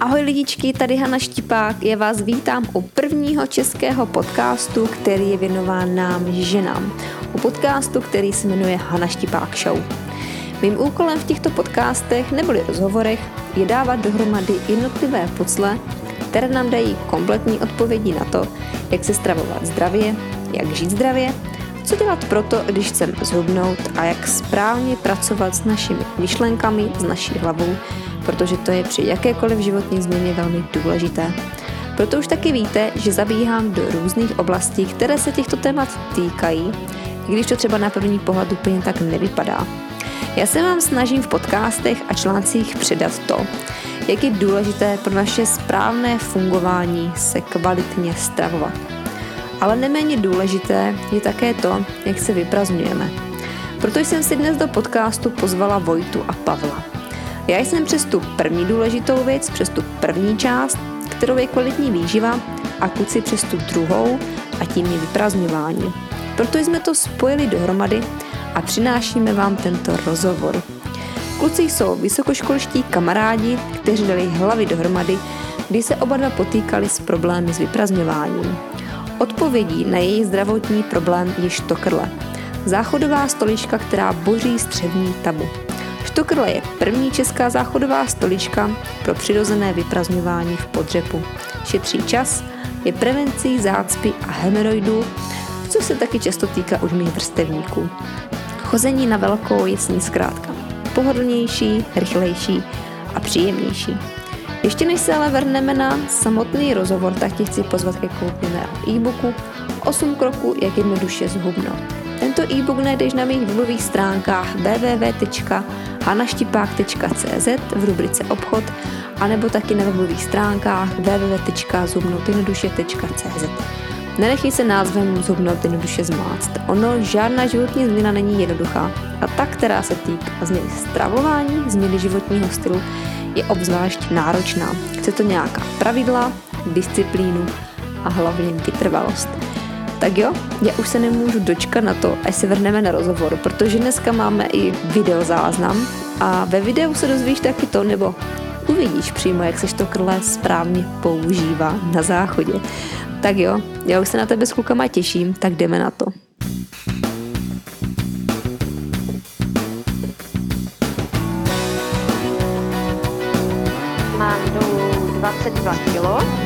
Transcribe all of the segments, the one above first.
Ahoj lidičky, tady Hana Štipák. Já vás vítám u prvního českého podcastu, který je věnován nám ženám. U podcastu, který se jmenuje Hana Štipák Show. Mým úkolem v těchto podcastech neboli rozhovorech je dávat dohromady jednotlivé pucle, které nám dají kompletní odpovědi na to, jak se stravovat zdravě, jak žít zdravě, co dělat proto, když chceme zhubnout a jak správně pracovat s našimi myšlenkami, s naší hlavou, protože to je při jakékoliv životní změně velmi důležité. Proto už taky víte, že zabíhám do různých oblastí, které se těchto témat týkají, i když to třeba na první pohled úplně tak nevypadá. Já se vám snažím v podcastech a článcích předat to, jak je důležité pro naše správné fungování se kvalitně stravovat. Ale neméně důležité je také to, jak se vyprazňujeme. Proto jsem si dnes do podcastu pozvala Vojtu a Pavla. Já jsem přes tu první důležitou věc, přes tu první část, kterou je kvalitní výživa, a kluci přes tu druhou, a tím je vyprazňování. Proto jsme to spojili dohromady a přinášíme vám tento rozhovor. Kluci jsou vysokoškolští kamarádi, kteří dali hlavy dohromady, kdy se oba dva potýkali s problémy s vyprazňováním. Odpovědí na její zdravotní problém je štokrle. Záchodová stolička, která boří střevní tabu. Štokrle je první česká záchodová stolička pro přirozené vyprazňování v podřepu. Šetří čas, je prevencí zácpy a hemeroidů, což se taky často týká už mých vrstevníků. Chození na velkou je s ní zkrátka pohodlnější, rychlejší a příjemnější. Ještě než se ale vrhneme na samotný rozhovor, tak ti chci pozvat ke koupi mého e-booku 8 kroků, jak jednoduše zhubnout. Tento e-book najdeš na mých webových stránkách www.hanaštipák.cz v rubrice obchod anebo taky na webových stránkách www.zubnoutjednoduše.cz. Nenechej se názvem zhubnout jednoduše zmáct. Ono, žádná životní změna není jednoduchá. A ta, která se týká změny stravování, změny životního stylu, je obzvlášť náročná. Chce to nějaká pravidla, disciplínu a hlavně vytrvalost. Tak jo, já už se nemůžu dočkat na to, až se vrhneme na rozhovor, protože dneska máme i videozáznam a ve videu se dozvíš taky to, nebo uvidíš přímo, jak se to krle správně používá na záchodě. Tak jo, já už se na tebe s klukama těším, tak jdeme na to. Mám dolů 22 kilo.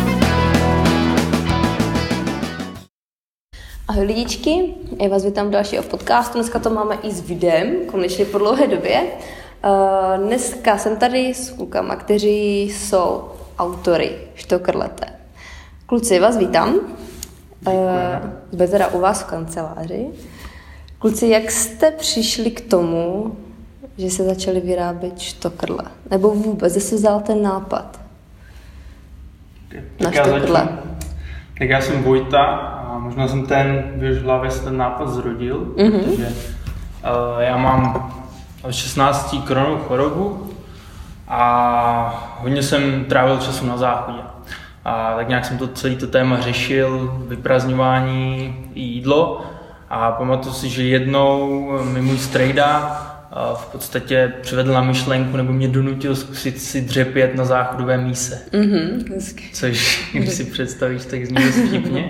Ahoj lidičky, já vás vítám v dalšího podcastu. Dneska to máme i s videem, konečně po dlouhé době. Uh, dneska jsem tady s klukama, kteří jsou autory Štokrlete. Kluci, vás vítám. Uh, Bezera u vás v kanceláři. Kluci, jak jste přišli k tomu, že se začali vyrábět štokrle? Nebo vůbec, kde se vzal ten nápad? Na Tak já štokrle. Tak já jsem Vojta a možná jsem ten, víš, v hlavě se ten nápad zrodil, Mhm. protože uh, já mám od 16 koronovou chorobu a hodně jsem trávil času na záchodě. A tak nějak jsem to celé to téma řešil, vyprazňování, jídlo a pamatuju si, že jednou mi můj strejda v podstatě přivedl na myšlenku nebo mě donutil zkusit si dřepět na záchodové míse. Mhm, hezky. Což, když si představíš, tak zní vtipně.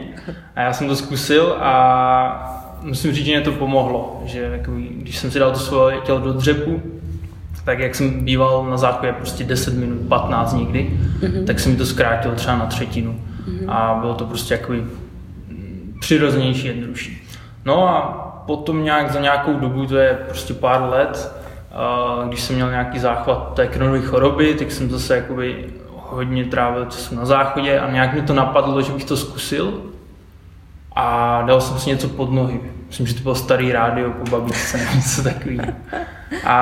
A já jsem to zkusil a musím říct, že mě to pomohlo. Že jakoby, když jsem si dal to svoje tělo do dřepu, tak jak jsem býval na záchodě prostě 10 minut, 15 někdy, mm-hmm. tak jsem mi to zkrátil třeba na třetinu. Mm-hmm. A bylo to prostě jakoby mm, přirozenější, jednodušší. No a potom nějak za nějakou dobu, to je prostě pár let, když jsem měl nějaký záchvat té kronové choroby, tak jsem zase jakoby hodně trávil času na záchodě a nějak mi to napadlo, že bych to zkusil a dal jsem si něco pod nohy. Myslím, že to byl starý rádio po babičce něco takového. A,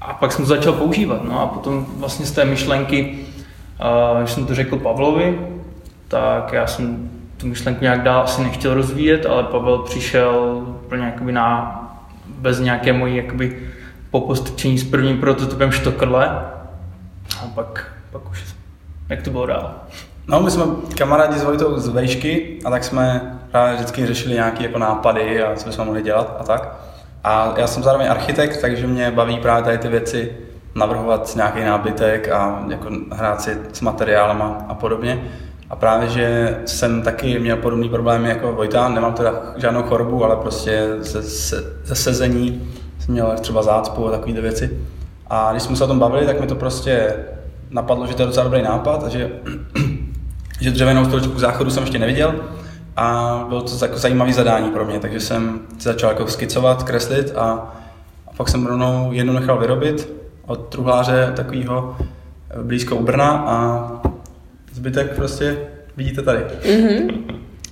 a pak jsem to začal používat. No a potom vlastně z té myšlenky, když jsem to řekl Pavlovi, tak já jsem tu myšlenku nějak dál asi nechtěl rozvíjet, ale Pavel přišel úplně jakoby na, bez nějaké mojí jakoby popostrčení s prvním prototypem Štokrle a pak, pak už, jak to bylo dál? No, my jsme kamarádi s Vojtou z vejšky a tak jsme právě vždycky řešili nějaké jako nápady a co bychom mohli dělat a tak. A já jsem zároveň architekt, takže mě baví právě tady ty věci navrhovat nějaký nábytek a jako hrát si s materiálama a podobně. A právě, že jsem taky měl podobný problémy jako Vojta, nemám teda žádnou chorobu, ale prostě ze, ze, ze sezení jsem měl třeba zácpu a takové věci. A když jsme se o tom bavili, tak mi to prostě napadlo, že to je docela dobrý nápad a že, že dřevěnou stoličku záchodu jsem ještě neviděl a bylo to jako zajímavé zadání pro mě, takže jsem začal jako skicovat, kreslit a, a pak jsem rovnou jednu nechal vyrobit od truhláře takového blízko u Brna a zbytek prostě vidíte tady. Mm-hmm.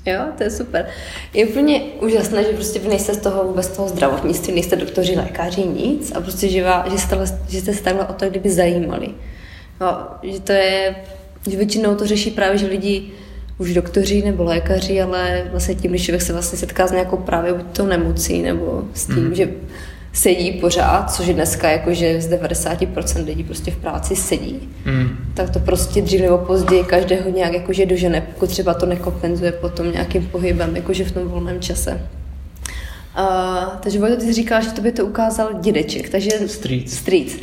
Jo, to je super. Je úplně úžasné, že prostě vy nejste z toho vůbec toho zdravotnictví, nejste doktoři, lékaři, nic a prostě, že, vás, že, jste, že jste se takhle o to kdyby zajímali. No, že to je, že většinou to řeší právě, že lidi už doktoři nebo lékaři, ale vlastně tím, když člověk se vlastně setká s nějakou právě buď to nemocí nebo s tím, mm. že sedí pořád, což je dneska jako, že z 90% lidí prostě v práci sedí, mm. tak to prostě dřív nebo později každého nějak jakože dožene, pokud třeba to nekompenzuje potom nějakým pohybem, jakože v tom volném čase. Uh, takže Vojto, ty říkal, že to by to ukázal dědeček, takže... Street. Street.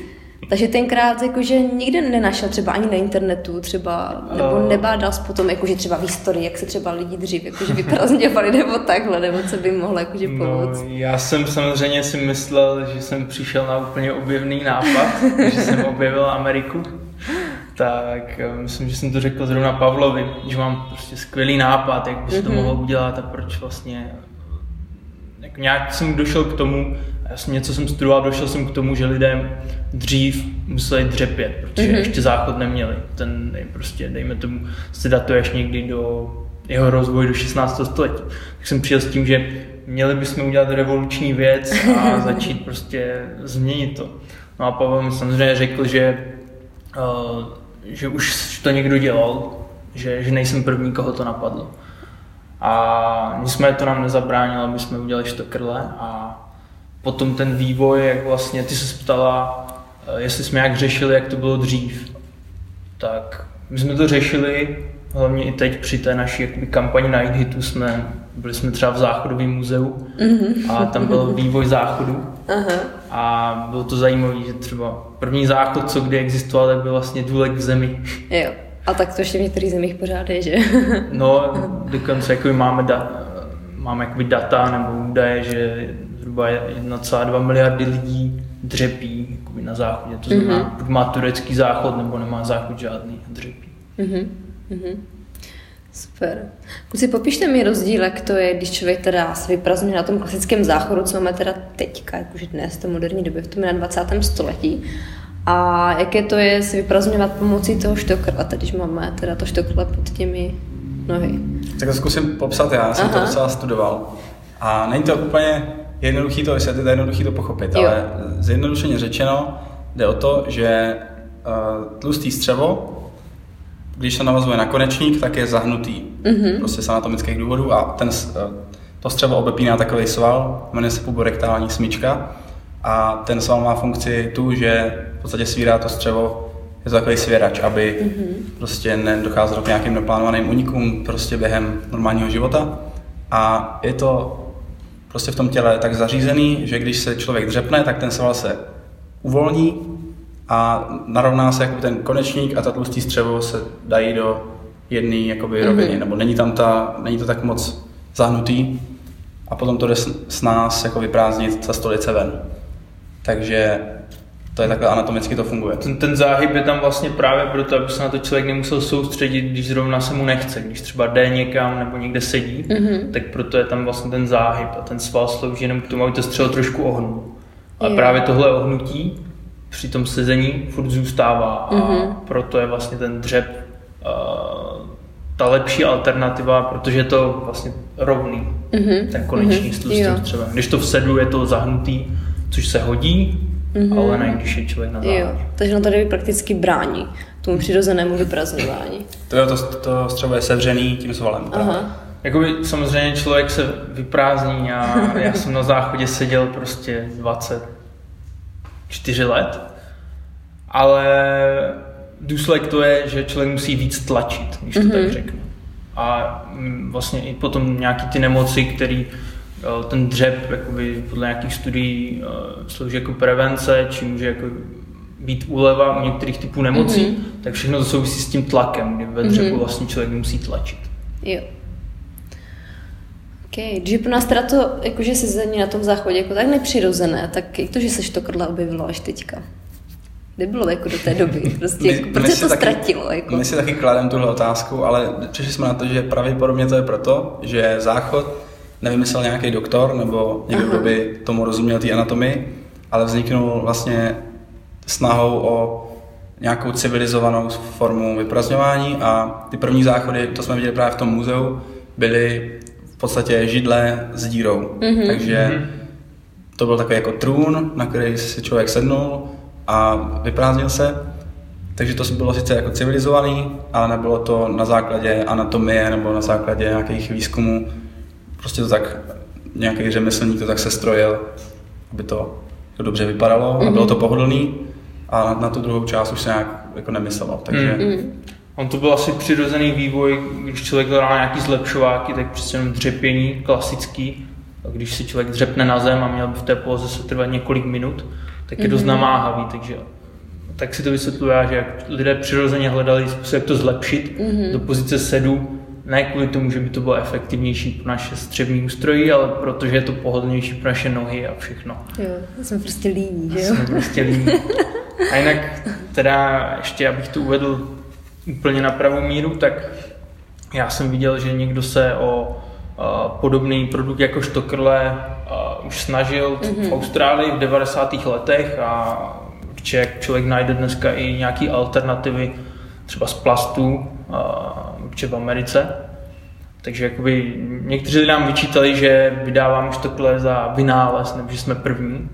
Takže tenkrát jakože nikde nenašel třeba ani na internetu třeba, nebo uh, nebádal potom jakože třeba v historii, jak se třeba lidi dřív jakože vyprazňovali nebo takhle, nebo co by mohlo jakože no, pomoct. No, já jsem samozřejmě si myslel, že jsem přišel na úplně objevný nápad, že jsem objevil Ameriku. Tak eh, myslím, že jsem to řekl zrovna Pavlovi, že mám prostě skvělý nápad, jak by se to mm-hmm. mohlo udělat a proč vlastně jak nějak jsem došel k tomu, já jsem něco jsem studoval, došel jsem k tomu, že lidé dřív museli dřepět, protože mm-hmm. ještě záchod neměli. Ten prostě, dejme tomu, se datuješ někdy do jeho rozvoje do 16. století. Tak jsem přijel s tím, že měli bychom udělat revoluční věc a začít prostě změnit to. No a Pavel mi samozřejmě řekl, že, uh, že už to někdo dělal, že, že nejsem první, koho to napadlo. A nicméně to nám nezabránilo, aby jsme udělali štokrle a potom ten vývoj, jak vlastně, ty se ptala, eh, jestli jsme jak řešili, jak to bylo dřív. Tak my jsme to řešili, hlavně i teď při té naší jakoby, kampani Night Hitu jsme, byli jsme třeba v záchodovém muzeu mm-hmm. a tam byl vývoj záchodu uh-huh. a bylo to zajímavé, že třeba první záchod, co kdy existoval, tak byl vlastně důlek v zemi. Jo. A tak to ještě v některých zemích pořád je, že? no, dokonce jako máme, da, máme jakoby data nebo údaje, že zhruba 1,2 miliardy lidí dřepí na záchodě. To znamená, mm-hmm. buď má turecký záchod, nebo nemá záchod žádný a dřepí. Mm-hmm. Mm-hmm. Super. Kluci, popište mi rozdíl, jak to je, když člověk teda se vyprazňuje na tom klasickém záchodu, co máme teda teďka, jakože dnes, v té moderní době, v tom 21. století. A jaké to je si vyprazňovat pomocí toho štokrlete, když máme teda to štokle pod těmi nohy. Tak to zkusím popsat já, jsem Aha. to docela studoval. A není to úplně jednoduchý to vysvětlit, jednoduchý to pochopit, jo. ale zjednodušeně řečeno jde o to, že uh, tlustý střevo, když se navazuje na konečník, tak je zahnutý. Mm-hmm. Prostě z anatomických důvodů a ten, uh, to střevo obepíná takový sval, jmenuje se puborektální smyčka a ten sval má funkci tu, že v podstatě svírá to střevo, je to takový svěrač, aby mm-hmm. prostě nedocházelo k nějakým neplánovaným unikům prostě během normálního života. A je to prostě v tom těle tak zařízený, že když se člověk dřepne, tak ten sval se uvolní a narovná se jako ten konečník a ta tlustý střevo se dají do jedné jakoby mm-hmm. roviny, nebo není tam ta, není to tak moc zahnutý a potom to jde s nás jako vyprázdnit ta stolice ven. Takže to je takhle anatomicky to funguje. Ten, ten záhyb je tam vlastně právě proto, aby se na to člověk nemusel soustředit, když zrovna se mu nechce. Když třeba jde někam nebo někde sedí, mm-hmm. tak proto je tam vlastně ten záhyb a ten sval slouží jenom k tomu, aby to střelo trošku ohnul. A yeah. právě tohle ohnutí při tom sezení furt zůstává a mm-hmm. proto je vlastně ten dřep uh, ta lepší alternativa, protože je to vlastně rovný, mm-hmm. ten konečný mm-hmm. s třeba. Když to v sedlu je to zahnutý, což se hodí, mm-hmm. ale ne, když je člověk na závodě. takže na to prakticky brání tomu přirozenému vyprazňování. To, je, to, to střevo je sevřený tím svalem. Aha. Jakoby samozřejmě člověk se vyprázdní a já jsem na záchodě seděl prostě 24 let, ale důsledek to je, že člověk musí víc tlačit, když to mm-hmm. tak řeknu. A mm, vlastně i potom nějaký ty nemoci, který eh, ten dřep jakoby podle nějakých studií eh, slouží jako prevence, či může jako být úleva u některých typů nemocí, mm-hmm. tak všechno to souvisí s tím tlakem, kdy ve dřepu mm-hmm. vlastně člověk musí tlačit. Jo. Okay. Když je pro nás teda to, jakože sezení na tom záchodě jako tak nepřirozené, tak jak to, že se to krla objevilo až teďka? Kde bylo jako do té doby? Prostě, jako, proč se to taky, ztratilo? Jako? My si taky klademe tuhle otázku, ale přišli jsme na to, že pravděpodobně to je proto, že záchod nevymyslel nějaký doktor nebo někdo, kdo by tomu rozuměl té anatomii, ale vzniknul vlastně snahou o nějakou civilizovanou formu vyprazňování a ty první záchody, to jsme viděli právě v tom muzeu, byly v podstatě židle s dírou. Mm-hmm. Takže mm-hmm. to byl takový jako trůn, na který si člověk sednul a vyprázdnil se. Takže to bylo sice jako civilizovaný, ale nebylo to na základě anatomie nebo na základě nějakých výzkumů. Prostě to tak nějaký řemeslník to tak se strojil, aby to, to dobře vypadalo mm-hmm. a bylo to pohodlný a na, na tu druhou část už se nějak jako nemyslelo. Takže... Mm. On to byl asi přirozený vývoj, když člověk hledal nějaký zlepšováky, tak přece jenom dřepění klasický. A když si člověk dřepne na zem a měl by v té poloze se trvat několik minut, tak je mm-hmm. dost mhm. namáhavý, takže tak si to vysvětluje, že jak lidé přirozeně hledali způsob, jak to zlepšit mm-hmm. do pozice sedu, ne kvůli tomu, že by to bylo efektivnější pro naše střevní ústrojí, ale protože je to pohodlnější pro naše nohy a všechno. Jo, jsme prostě líní, že jo? Jsme prostě líní. A jinak teda ještě, abych to uvedl úplně na pravou míru, tak já jsem viděl, že někdo se o podobný produkt jako štokrle už snažil mm-hmm. v Austrálii v 90. letech a určitě člověk najde dneska i nějaké alternativy třeba z plastu, uh, určitě v Americe. Takže jakoby někteří nám vyčítali, že vydáváme štokrle za vynález, nebo že jsme první.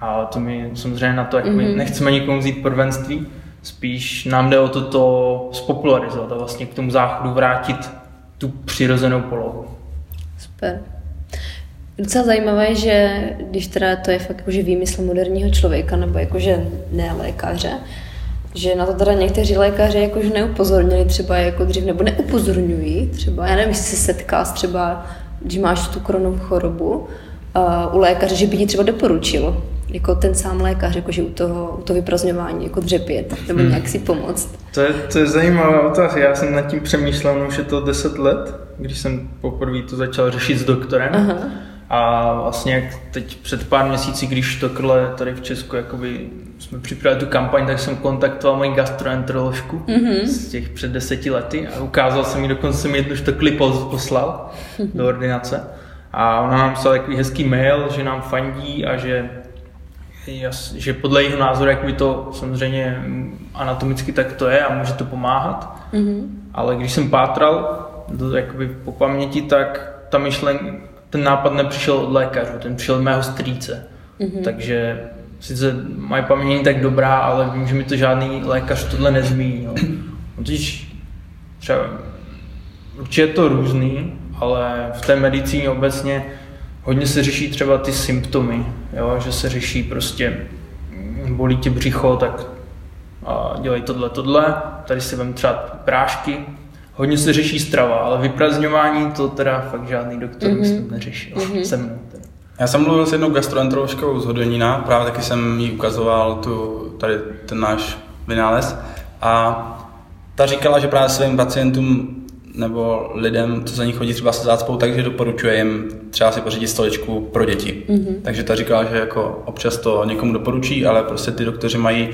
A to my samozřejmě na to, jak mm-hmm. nechceme nikomu vzít prvenství, spíš nám jde o to, to spopularizovat a vlastně k tomu záchodu vrátit tu přirozenou polohu. Super. Docela zajímavé, že když teda to je fakt jakože výmysl moderního člověka, nebo jakože ne lékaře, že na to teda někteří lékaři jakože neupozornili třeba jako dřív, nebo neupozorňují třeba, já nevím, jestli se setká třeba, když máš tu kronovou chorobu, uh, u lékaře, že by ti třeba doporučil jako ten sám lékař, jakože u toho, u toho vyprazňování jako dřepět, nebo hmm. nějak si pomoct? To je, to je zajímavá otázka. Já jsem nad tím přemýšlel, no už je to 10 let, když jsem poprvé to začal řešit s doktorem. Aha. A vlastně jak teď před pár měsíci, když to krle tady v Česku jakoby jsme připravili tu kampaň, tak jsem kontaktoval moji gastroenteroložku mm-hmm. z těch před deseti lety a ukázal jsem mi, dokonce jsem jednu štokli poslal mm-hmm. do ordinace. A ona nám psala takový hezký mail, že nám fandí a že jas, že podle jeho názoru, jak by to samozřejmě anatomicky tak to je a může to pomáhat. Mm-hmm. Ale když jsem pátral do, jakoby po paměti, tak ta myšlen, ten nápad nepřišel od lékařů, ten přišel od mého strýce. Mm-hmm. Takže sice moje paměť není tak dobrá, ale vím, že mi to žádný lékař tohle nezmínil. No, totiž třeba určitě je to různý, ale v té medicíně obecně hodně se řeší třeba ty symptomy, jo, že se řeší prostě mm, bolí tě břicho, tak a dělej tohle, tohle, tady si vem třeba prášky, hodně se řeší strava, ale vyprazňování to teda fakt žádný doktor mm-hmm. myslím neřešil mm-hmm. se mnou. Teda. Já jsem mluvil s jednou gastroenteroložkou z Hodonína, právě taky jsem jí ukazoval tu, tady ten náš vynález a ta říkala, že právě svým pacientům nebo lidem, co za ní chodí třeba se zácpou, takže doporučuje jim třeba si pořídit stoličku pro děti. Mm-hmm. Takže ta říká, že jako občas to někomu doporučí, ale prostě ty doktoři mají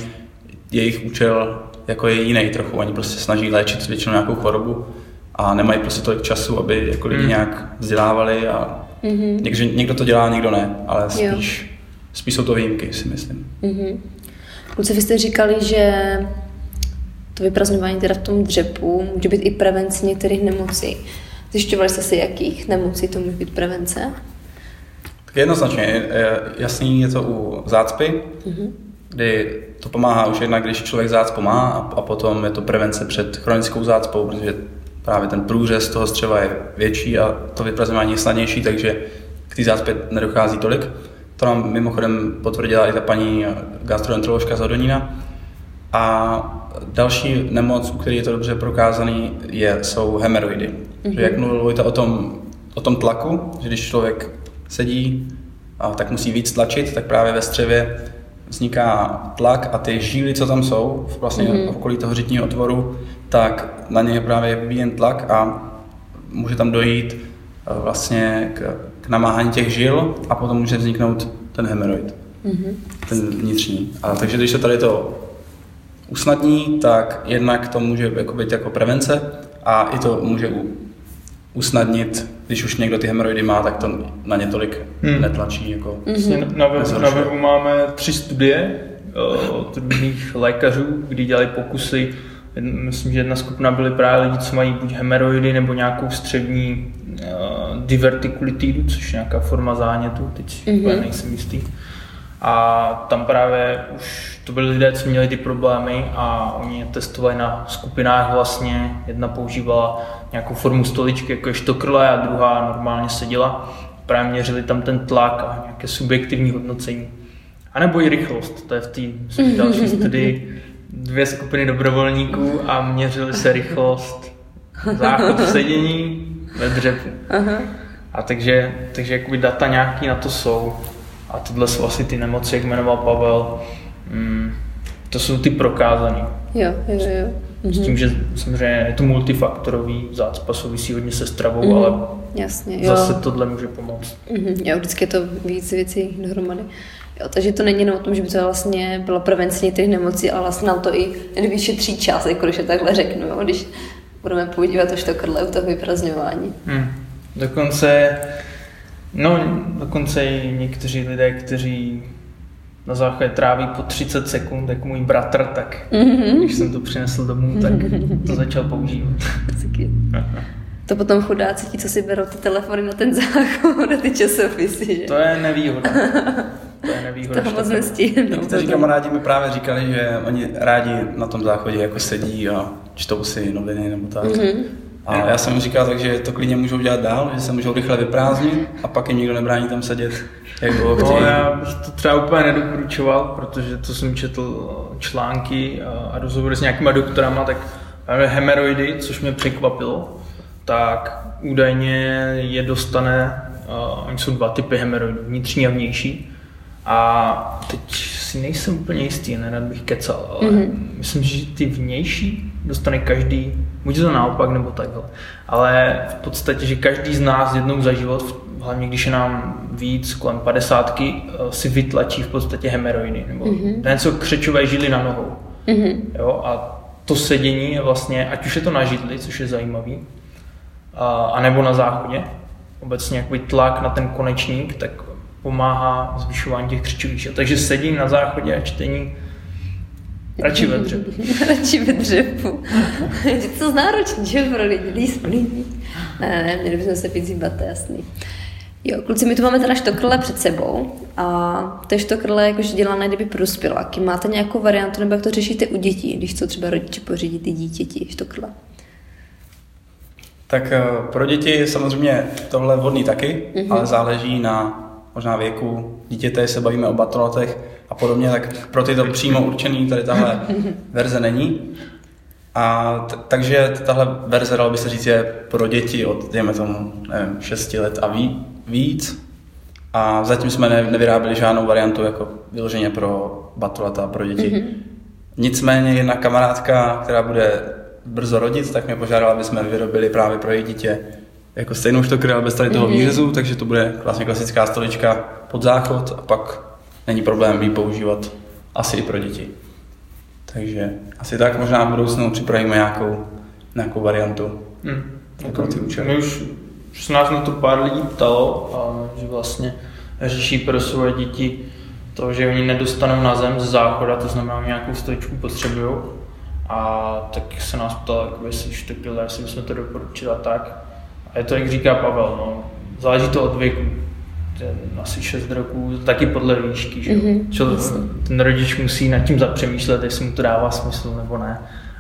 jejich účel jako je jiný trochu. Oni prostě snaží léčit většinou nějakou chorobu a nemají prostě tolik času, aby jako lidi mm. nějak vzdělávali a mm-hmm. někdo, někdo to dělá, někdo ne, ale spíš, spíš jsou to výjimky, si myslím. Mm-hmm. Kluci, vy jste říkali, že to vyprazňování teda v tom dřepu může být i prevence některých nemocí. Zjišťovali jste si, jakých nemocí to může být prevence? Tak jednoznačně, jasný je to u zácpy, mm-hmm. kdy to pomáhá už jednak, když člověk zácpu má a, a potom je to prevence před chronickou zácpou, protože právě ten průřez toho střeva je větší a to vyprazňování je snadnější, takže k té zácpě nedochází tolik. To nám mimochodem potvrdila i ta paní gastroenteroložka z Hodonína. A další nemoc, u které je to dobře prokázaný, je, jsou hemeroidy. Mm-hmm. Jak mluvil Vojta o tom, o tom tlaku, že když člověk sedí, a tak musí víc tlačit, tak právě ve střevě vzniká tlak a ty žíly, co tam jsou, vlastně mm-hmm. okolí toho řitního otvoru, tak na ně je právě vyvíjen tlak a může tam dojít eh, vlastně k, k namáhání těch žil a potom může vzniknout ten hemeroid, mm-hmm. ten vnitřní. A takže když se tady to usnadní, tak jednak to může jako být jako prevence a i to může usnadnit, když už někdo ty hemoroidy má, tak to na ně tolik hmm. netlačí. Jako mm-hmm. na, webu, na webu máme tři studie od různých lékařů, kdy dělali pokusy. Myslím, že jedna skupina byly právě lidi, co mají buď hemeroidy nebo nějakou střední uh, divertikulitidu, což je nějaká forma zánětu, teď mm-hmm. nejsem jistý. A tam právě už to byli lidé, co měli ty problémy a oni je testovali na skupinách vlastně. Jedna používala nějakou formu stoličky, jako je štokrle a druhá normálně seděla. Právě měřili tam ten tlak a nějaké subjektivní hodnocení. A nebo i rychlost, to je v té další studii dvě skupiny dobrovolníků a měřili se rychlost záchod v sedění ve dřepu. A takže, takže jakoby data nějaký na to jsou. A tohle jsou asi ty nemoci, jak jmenoval Pavel. Mm, to jsou ty prokázané. Jo, jo, jo. S tím, že samozřejmě je to multifaktorový, zácpa souvisí hodně se stravou, mm-hmm. ale Jasně, jo. zase tohle může pomoct. Mm-hmm. Jo, vždycky je to víc věcí dohromady. Jo, takže to není jenom o tom, že by to vlastně byla prevence těch nemocí, ale vlastně nám to i vyšetří čas, jako když je takhle řeknu, jo, když budeme podívat už to krle u toho vyprazňování. Hmm. Dokonce, no, dokonce i někteří lidé, kteří na záchodě tráví po 30 sekund, jako můj bratr, tak mm-hmm. když jsem to přinesl domů, tak to začal používat. To potom chudáci ti, co si berou ty telefony na ten záchod, na ty časopisy, že? To je nevýhoda. To je nevýhoda. Toho moc nestihnou. Někteří kamarádi mi právě říkali, že oni rádi na tom záchodě jako sedí a čtou si noviny nebo tak. Mm-hmm. A já jsem říkal tak, že to klidně můžou dělat dál, že se můžou rychle vyprázdnit a pak jim nikdo nebrání tam sedět, jak dlouho no, já bych to třeba úplně nedoporučoval, protože to jsem četl články a rozhovory s nějakýma doktorama, tak hemeroidy, což mě překvapilo, tak údajně je dostane, uh, oni jsou dva typy hemeroidů, vnitřní a vnější. A teď si nejsem úplně jistý, nerad bych kecal, ale mm-hmm. myslím, že ty vnější dostane každý, buď to naopak nebo takhle. Ale v podstatě, že každý z nás jednou za život, hlavně když je nám víc, kolem padesátky, eh, si vytlačí v podstatě hemeroidy, nebo mm-hmm. něco křečové žily na nohou. Mm-hmm. Jo, a to sedění je vlastně, ať už je to na židli, což je zajímavý, a, anebo na záchodě, obecně jakoby tlak na ten konečník, tak pomáhá zvyšování těch křičových žil. Takže sedím na záchodě a čtení radši ve dřepu. radši ve dřepu. je to znáročný, že pro lidi, lidi. Ne, ne, měli bychom se pít zíbat, to je jasný. Jo, kluci, my tu máme teda štokrle před sebou a to štokrle jakože dělané, kdyby prospěláky. Máte nějakou variantu, nebo jak to řešíte u dětí, když chcou třeba rodiče pořídit ty dítěti štokrle? Tak eh, pro děti je samozřejmě tohle vhodný taky, mm-hmm. ale záleží na možná věku dítěte, se bavíme o batolatech a podobně, tak pro ty to přímo určený tady tahle verze není. A t- takže tahle verze, dalo by se říct, je pro děti od, dejme tomu, nevím, 6 let a ví, víc. A zatím jsme ne, nevyráběli žádnou variantu jako vyloženě pro batolata pro děti. Mm-hmm. Nicméně jedna kamarádka, která bude brzo rodit, tak mě požádala, aby jsme vyrobili právě pro její dítě jako stejnou štokry, ale bez tady toho mm-hmm. výřezu, takže to bude vlastně klasická stolička pod záchod a pak není problém ji používat asi i pro děti. Takže asi tak možná v budoucnu připravíme nějakou, nějakou variantu. Hmm. Jako ty My už, už se nás na to pár lidí ptalo, a že vlastně řeší pro svoje děti to, že oni nedostanou na zem z záchoda, to znamená nějakou stoličku potřebují. A tak se nás ptal, jestli štekyle, jestli bychom to doporučili a tak. A je to, jak říká Pavel, no, záleží to od věku. Ten asi 6 roků, taky podle výšky, že mm-hmm. ten rodič musí nad tím zapřemýšlet, jestli mu to dává smysl nebo ne.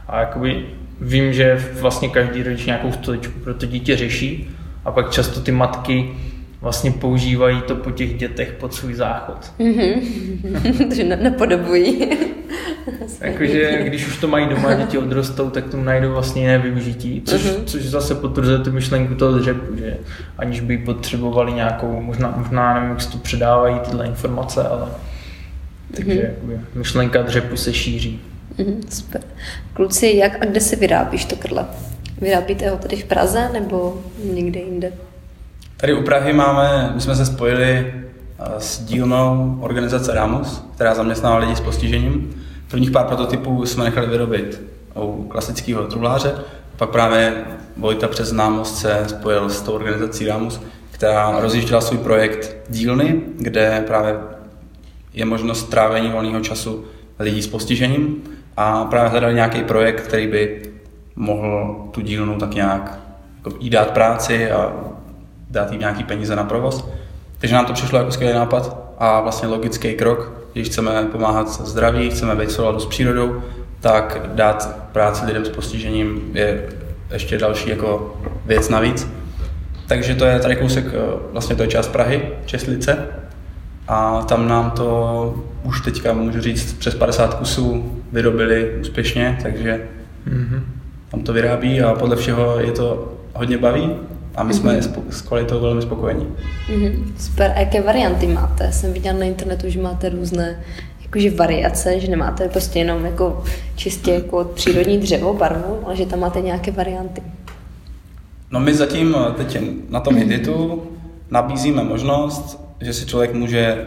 A jakoby vím, že vlastně každý rodič nějakou stoličku pro to dítě řeší a pak často ty matky vlastně používají to po těch dětech pod svůj záchod. Takže na- napodobují. Jakože když už to mají doma, děti odrostou, tak tomu najdou vlastně jiné využití, což, Mhm. což zase potvrzuje tu myšlenku toho dřepu, že aniž by potřebovali nějakou, možná, možná nevím, jak se to předávají tyhle informace, ale takže jakoby, myšlenka dřepu se šíří. Mhm, super. Kluci, jak a kde se vyrábíš to krle? Vyrábíte ho tady v Praze nebo někde jinde? Tady u Prahy máme, my jsme se spojili eh, s dílnou organizace Ramus, která zaměstnává lidi s postižením. Prvních pár prototypů jsme nechali vyrobit u klasického truhláře. Pak právě Vojta přes známost se spojil s tou organizací Ramus, která rozjížděla svůj projekt dílny, kde právě je možnost trávení volného času lidí s postižením a právě hledali nějaký projekt, který by mohl tu dílnu tak nějak jako jí dát práci a dát jim nějaký peníze na provoz. Takže nám to přišlo jako skvělý nápad a vlastně logický krok, když chceme pomáhat zdraví, chceme být souladu s přírodou, tak dát práci lidem s postižením je ještě další jako věc navíc. Takže to je tady kousek, eh, vlastně to je část Prahy, Česlice. A tam nám to už teďka můžu říct přes 50 kusů vyrobili úspěšně, takže Mm-hmm. Tam to vyrábí a podle všeho je to hodně baví a my jsme spo- s kvalitou velmi spokojení. Mhm, super. A jaké varianty máte? Jsem viděla na internetu, že máte různé jakože variace, že nemáte prostě jenom jako čistě jako přírodní dřevo, barvu, ale že tam máte nějaké varianty. No my zatím eh, teď na tom Hiditu nabízíme možnost, že si člověk může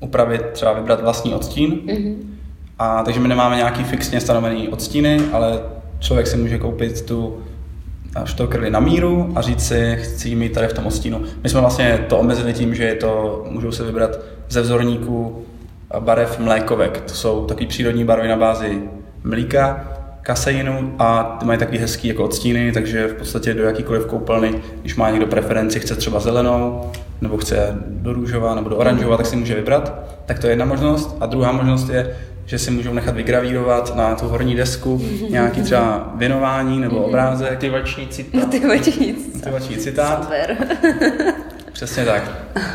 upravit, třeba vybrat vlastní odstín. A takže my nemáme nějaký fixně stanovený odstíny, ale člověk si může koupit tu štokrli na míru a říct si, chci mít tady v tom odstínu. My jsme vlastně to omezili tím, že je to, můžou se vybrat ze vzorníků eh, barev mlékovek. To jsou takové přírodní barvy na bázi mlíka, kaseinu a mají takový hezký jako odstíny, takže v podstatě do jakýkoliv koupelny, když má někdo preferenci, chce třeba zelenou, nebo chce do růžová nebo do oranžová, tak si může vybrat. Tak to je jedna možnost. A druhá možnost je, že si můžou nechat vygravírovat na tu horní desku nějaký třeba věnování nebo obrázek, Aktivační cita. Motivační. motivační citát. Super. Přesně tak.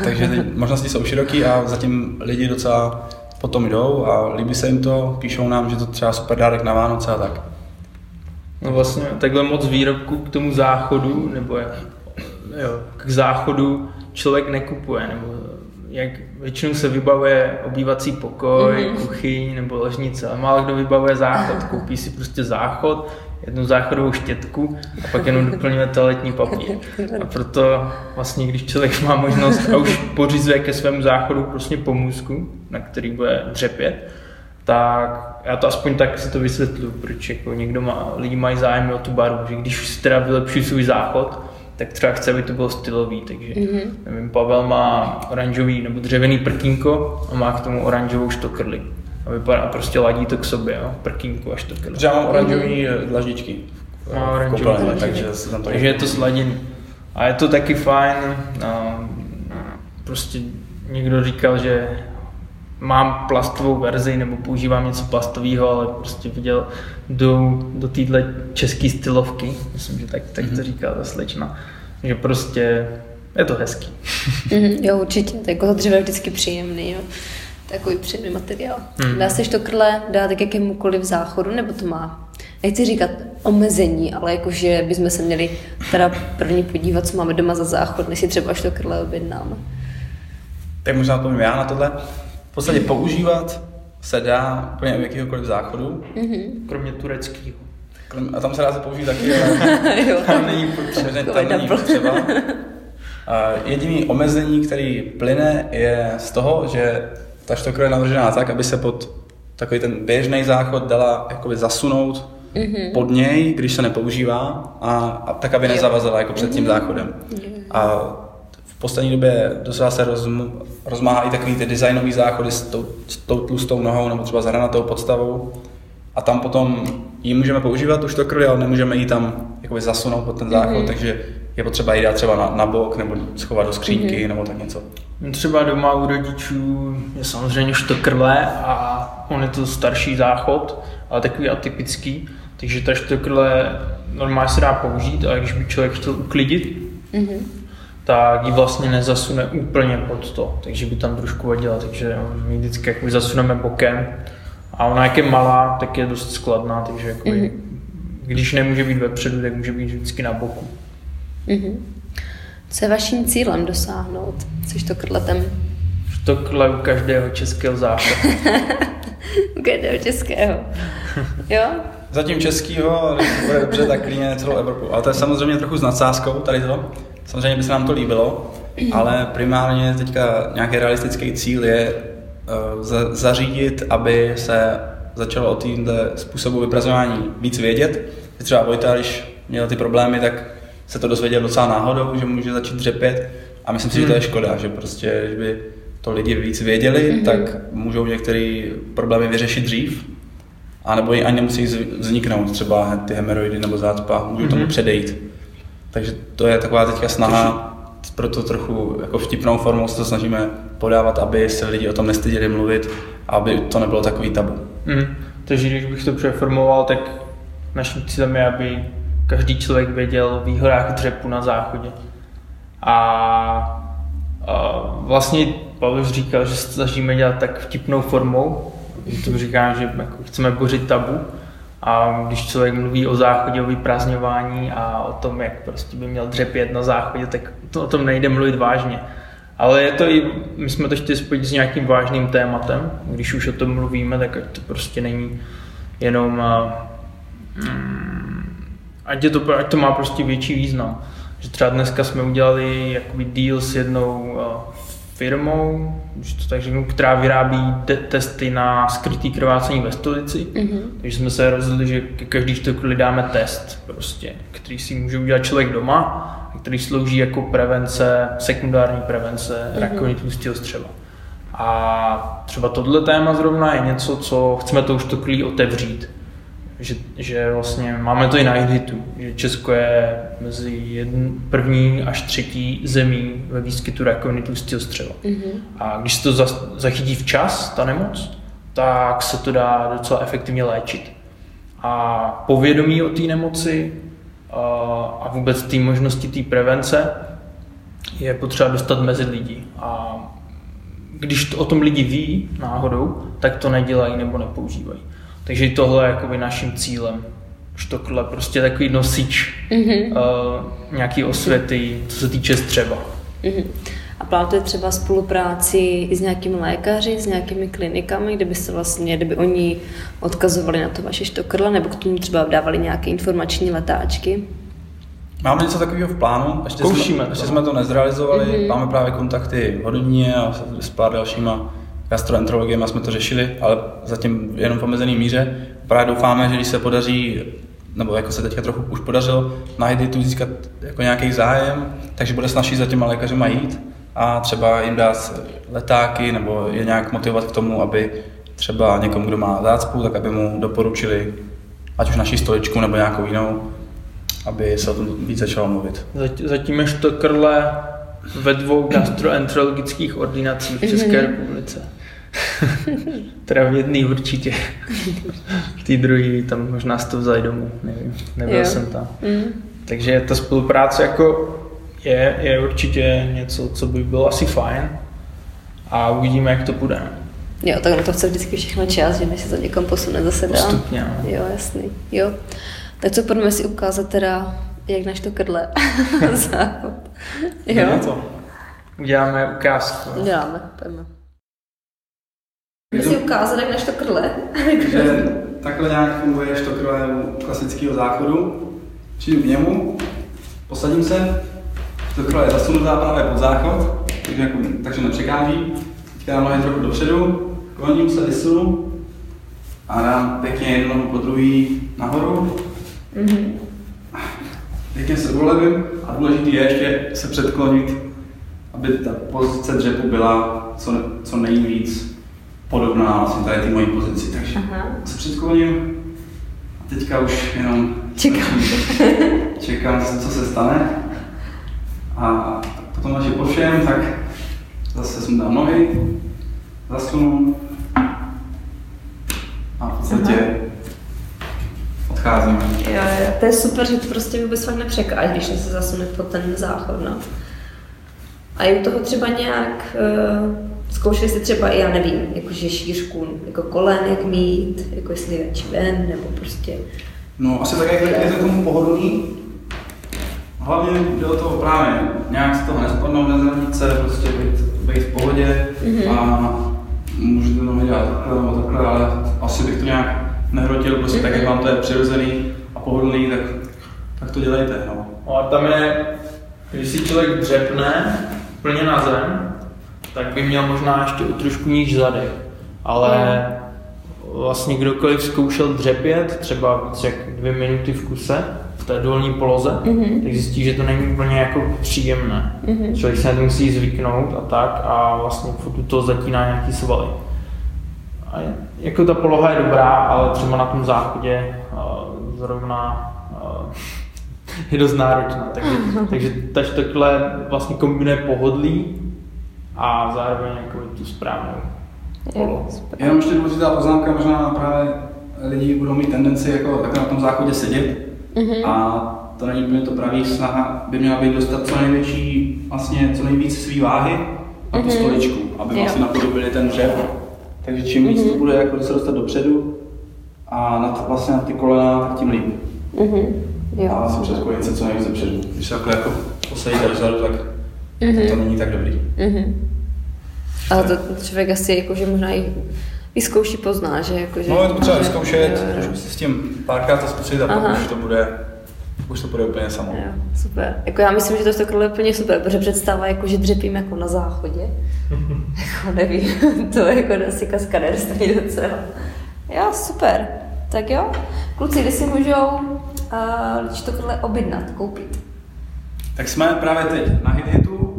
Takže ty možnosti jsou široké a zatím lidi docela potom jdou a líbí se jim to, píšou nám, že to třeba super dárek na Vánoce a tak. No vlastně takhle moc výrobků k tomu záchodu, nebo jak, jo, k záchodu člověk nekupuje, nebo jak většinou se vybavuje obývací pokoj, mm-hmm. kuchyň nebo ložnice, ale málo kdo vybavuje záchod. Koupí si prostě záchod, jednu záchodovou štětku a pak jenom doplňuje toaletní papír. A proto vlastně, když člověk má možnost a už pořizuje ke svému záchodu prostě pomůcku, na který bude dřepět, tak já to aspoň tak si to vysvětlu, proč jako někdo má, lidi mají zájem o tu barvu, že když už si teda vylepší svůj záchod, tak třeba chce, aby to bylo stylový, takže mm-hmm. nevím, Pavel má oranžový nebo dřevěný prkínko a má k tomu oranžovou štokrli. A vypadá prostě ladí to k sobě, jo? prkínko a štokrli. Já mám oranžový mm dlaždičky Má oranžový koupelně, dlaždičky. takže tam Takže je to sladěný. A je to taky fajn. A prostě někdo říkal, že mám plastovou verzi nebo používám něco plastového, ale prostě viděl do, do téhle české stylovky, myslím, že tak, tak to říká ta slečna, že prostě je to hezký. Mhm, jo, určitě. To jako to dřevo je vždycky příjemný, jo. Takový příjemný materiál. Mhm. Dá se to krle dát k jakémukoliv záchodu, nebo to má? Nechci říkat omezení, ale jakože bychom se měli teda první podívat, co máme doma za záchod, než si třeba to krle objednáme. Tak možná povím já na tohle. V podstatě používat se dá úplně u jakéhokoliv záchodu. Kromě tureckého. Krom- A tam se dá se použít taky, ale jo. tam není, není- tam není potřeba. A jediný omezení, který plyne, je z toho, že ta štokra je navržená tak, aby se pod takový ten běžný záchod dala jakoby zasunout mm-hmm. pod něj, když se nepoužívá, a, a tak, aby nezavazila jako před tím záchodem. A v poslední době docela se rozm, rozmáhají takový ty designové záchody s tou, s tou tlustou nohou nebo třeba s hranatou podstavou. A tam potom ji můžeme používat, tu štokrli, ale nemůžeme ji tam jakoby zasunout pod ten záchod, mm-hmm. takže je potřeba ji dát třeba na, na bok nebo schovat do skřínky mm-hmm. nebo tak něco. Třeba doma u rodičů je samozřejmě štokrle a on je to starší záchod, ale takový atypický, Takže ta štokrle normálně se dá použít, ale když by člověk chtěl uklidit, mm-hmm. Tak ji vlastně nezasune úplně pod to, takže by tam trošku vadila, takže my vždycky jakoby zasuneme bokem a ona jak je malá, tak je dost skladná, takže jakoby, mm-hmm. když nemůže být vepředu, tak může být vždycky na boku. Mm-hmm. Co je vaším cílem dosáhnout Což to krletem? Štokle u každého českého záchodu. u každého českého. Jo? Zatím českýho, když to bude dobře, tak klidně celou Evropu. Ale to je samozřejmě trochu s nadsázkou tady to. Samozřejmě by se nám to líbilo, ale primárně teďka nějaký realistický cíl je uh, za, zařídit, aby se začalo o týmhle způsobu vyprazování víc vědět. Třeba Vojta, když měl ty problémy, tak se to dozvěděl docela náhodou, že může začít dřepět a myslím si, že to je hmm. škoda, že prostě, že by to lidi víc věděli, mm-hmm. tak můžou některé problémy vyřešit dřív, a nebo ani nemusí vzniknout, třeba ty hemeroidy nebo zácpa, můžou mm-hmm. tomu mhm. předejít. Takže to je taková teďka snaha, proto trochu jako vtipnou formou se to snažíme podávat, aby se lidi o tom nestyděli mluvit, aby to nebylo takový tabu. Mm. Takže když bych to přeformoval, tak naším cílem je, aby každý člověk věděl o výhodách dřepu na záchodě. A, a vlastně Pavel říkal, že se snažíme dělat tak vtipnou formou, to říká, že jako chceme bořit tabu, a když člověk mluví o záchodě, o vyprázdňování a o tom, jak prostě by měl dřepět na záchodě, tak to o tom nejde mluvit vážně. Ale je to i, my jsme to chtěli spojit s nějakým vážným tématem. Když už o tom mluvíme, tak to prostě není jenom, um, ať, je to, ať to má prostě větší význam. Že třeba dneska jsme udělali jakoby deal s jednou uh, firmou, když to tak řeknu, která vyrábí de- testy na skrytý krvácení ve stolici. Mm-hmm. Takže jsme se rozhodli, že každý čtvrtletí dáme test, prostě, který si může udělat člověk doma, který slouží jako prevence, sekundární prevence mm-hmm. rakoviny tlustého střeva. A třeba tohle téma zrovna je něco, co chceme to už to otevřít že, že vlastně máme to i na Hitu, že Česko je mezi jedn, první až třetí zemí ve výskytu rakoviny tlustého střeva. Mm-hmm. A když se to za, zachytí včas, ta nemoc, tak se to dá docela efektivně léčit. A povědomí o té nemoci a, a vůbec té možnosti té prevence je potřeba dostat mezi lidi. A když to o tom lidi ví náhodou, tak to nedělají nebo nepoužívají. Takže tohle je jakoby naším cílem. Štokle, prostě takový nosič mm-hmm. uh, nějaký osvěty, co se týče střeba. Mm-hmm. A plánujete třeba spolupráci i s nějakými lékaři, s nějakými klinikami, kde by se vlastně, kdyby oni odkazovali na to vaše štokrle, nebo k tomu třeba dávali nějaké informační letáčky? Máme něco takového v plánu, ještě, jsme, ještě jsme to nezrealizovali, mm-hmm. máme právě kontakty v Hodině a s pár dalšíma gastroenterologiem jsme to řešili, ale zatím jenom v omezený míře. Právě doufáme, že když se podaří, nebo jako se teďka trochu už podařilo, najít tu získat jako nějaký zájem, takže bude snažit za těma lékařima jít a třeba jim dát letáky nebo je nějak motivovat k tomu, aby třeba někomu, kdo má zácpu, tak aby mu doporučili ať už naši stoličku nebo nějakou jinou, aby se o tom víc začalo mluvit. Zatím ještě to krle ve dvou gastroenterologických ordinacích v České mhm. republice. jedný určitě. v té druhé tam možná z to vzali domů, nevím, nebyl jo. jsem tam. Mm. Takže ta spolupráce jako je, je určitě něco, co by bylo asi fajn a uvidíme, jak to bude. Jo, tak na to chce vždycky všechno čas, že než se to někam posune zase dál. Postupně, no. Jo, jasný. Jo. Tak co pojďme si ukázat teda, jak naš to krle. Záchod. Jo. to. Uděláme ukázku. Uděláme, pojďme. Si ukázat, jak než to krle. Takže takhle nějak funguje štokrle u klasického záchodu. Přijdu k němu, posadím se, štokrle je zasunutá právě pod záchod, takže, jako, takže nepřekáží. Teďka dám nohy trochu dopředu, kloním se, vysunu a dám pěkně jednu nohu po druhý nahoru. Mm-hmm. Pěkně se ulevím a důležité je ještě se předklonit, aby ta pozice dřepu byla co, co nejvíc podobná vlastně tady ty mojí pozici, takže Aha. se předkloním a teďka už jenom čekám, čekám co se stane a potom, až je po všem, tak zase sundám nohy, zasunu a v podstatě scházíme. Jo, jo, to je super, že to prostě vůbec fakt nepřekáž, když se zasune pod ten záchod, no. A je u toho třeba nějak, uh, zkoušeli jste třeba, já nevím, jakože šířku, jako kolen, jak mít, jako jestli je radši ven, nebo prostě... No asi tak, jak je to tomu pohodlný. Hlavně jde o toho právě nějak z toho nespadnout, nezranit se, prostě být, být v pohodě mm-hmm. a můžete to dělat takhle nebo takhle, ale asi bych to nějak nehrotil, prostě mm-hmm. tak, jak vám to je přirozený a pohodlný, tak, tak to dělejte. No. No a tam je, když si člověk dřepne plně na zem, tak by měl možná ještě o trošku níž zadek. Ale vlastně kdokoliv zkoušel dřepět, třeba víc jak dvě minuty v kuse, v té dolní poloze, mm-hmm. tak zjistí, že to není úplně jako příjemné. Mm-hmm. Člověk se na to musí zvyknout a tak a vlastně furt to zatíná nějaký svaly. A je, jako ta poloha je dobrá, ale třeba na tom záchodě uh, zrovna uh, je dost náročná. Takže, takže taž takhle vlastně kombinuje pohodlí a zároveň jako tu správnou polohu. Jenom ještě důležitá poznámka, možná právě lidi budou mít tendenci jako takhle na tom záchodě sedět mm-hmm. a to není úplně to pravý snaha, by měla být dostat co největší, vlastně co nejvíc svý váhy na tu mm-hmm. stoličku, aby vlastně napodobili ten dřev. Takže čím víc mm-hmm. to bude jako se dostat dopředu a na to, vlastně na ty kolena, tak tím líp. Mm-hmm. Jo. A vlastně přes kolenice co nejvíc dopředu. Když se takhle jako posadíte dozadu, tak mm-hmm. to není tak dobrý. Mm-hmm. Ale to člověk asi jako, že možná i vyzkouší pozná, že jako, že... No, je to potřeba vyzkoušet, trošku si s tím párkrát to zkusit a pak už to bude už to bude úplně samo. Jo, super. Jako já myslím, že to je takhle úplně super, protože představa, jako, že dřepím jako na záchodě. jako nevím, to je jako asi kaskaderství docela. Jo, super. Tak jo. Kluci, kde si můžou uh, když to tohle objednat, koupit? Tak jsme právě teď na Hiditu.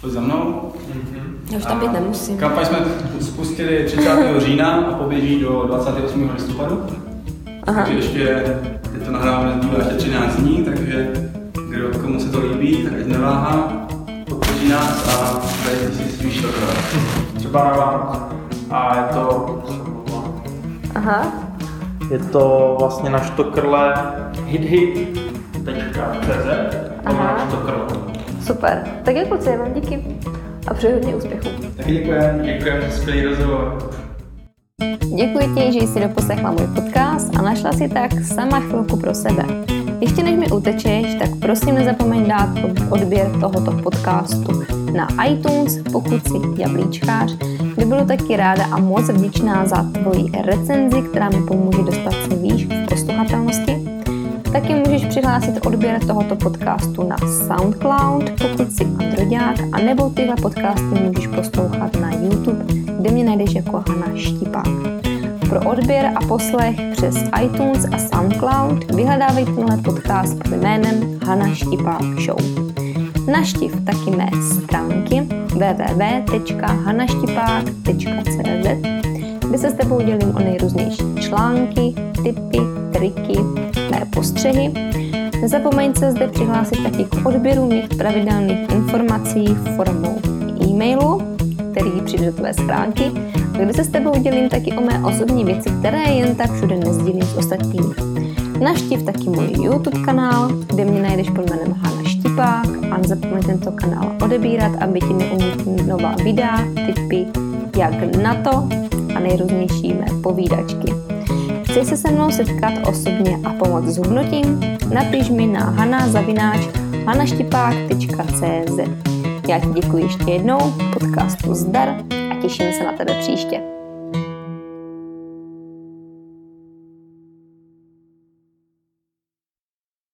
Pojď za mnou. Já už tam být nemusím. Kampaň jsme spustili 30. října a poběží do 28. listopadu. Aha. Takže ještě, teď to nahráváme zbývá ještě 13 dní, takže kdo komu se to líbí, tak ať neváhá, podpoří nás a dajte si svůj štokrát. Třeba na Vánoce. A je to... Aha. Je to vlastně na štokrle hithit.cz Aha. štokrle. Super. Tak jo, kluci, já vám díky a přeji hodně úspěchů. Taky děkujeme. Děkujeme za skvělý rozhovor. Děkuji ti, že jsi doposlechla můj podcast a našla si tak sama chvilku pro sebe. Ještě než mi utečeš, tak prosím nezapomeň dát odběr tohoto podcastu na iTunes, pokud jsi jablíčkář, kde budu taky ráda a moc vděčná za tvoji recenzi, která mi pomůže dostat se výš v posluchatelnosti. Taky můžeš přihlásit odběr tohoto podcastu na SoundCloud, pokud jsi androďák, a nebo tyhle podcasty můžeš poslouchat na YouTube, kde mě najdeš jako Hana Štipák. Pro odběr a poslech přes iTunes a SoundCloud vyhledávej tenhle podcast pod jménem Hana Štipák Show. Naštiv taky mé stránky www.hanaštipák.cz kde se s tebou dělím o nejrůznější články, tipy, triky, mé postřehy. Nezapomeň se zde přihlásit taky k odběru mých pravidelných informací formou e-mailu, který přijde do tvé schránky, kde se s tebou dělím taky o mé osobní věci, které jen tak všude nezdílím s ostatními. Naštiv taky můj YouTube kanál, kde mě najdeš pod jménem Hana Štipák a nezapomeň tento kanál odebírat, aby ti neunikly nová videa, tipy, jak na to a nejrůznější mé povídačky. Chceš se se mnou setkat osobně a pomoct s hubnutím? Napiš mi na hanazavináč Já ti děkuji ještě jednou, podcastu zdar a těším se na tebe příště.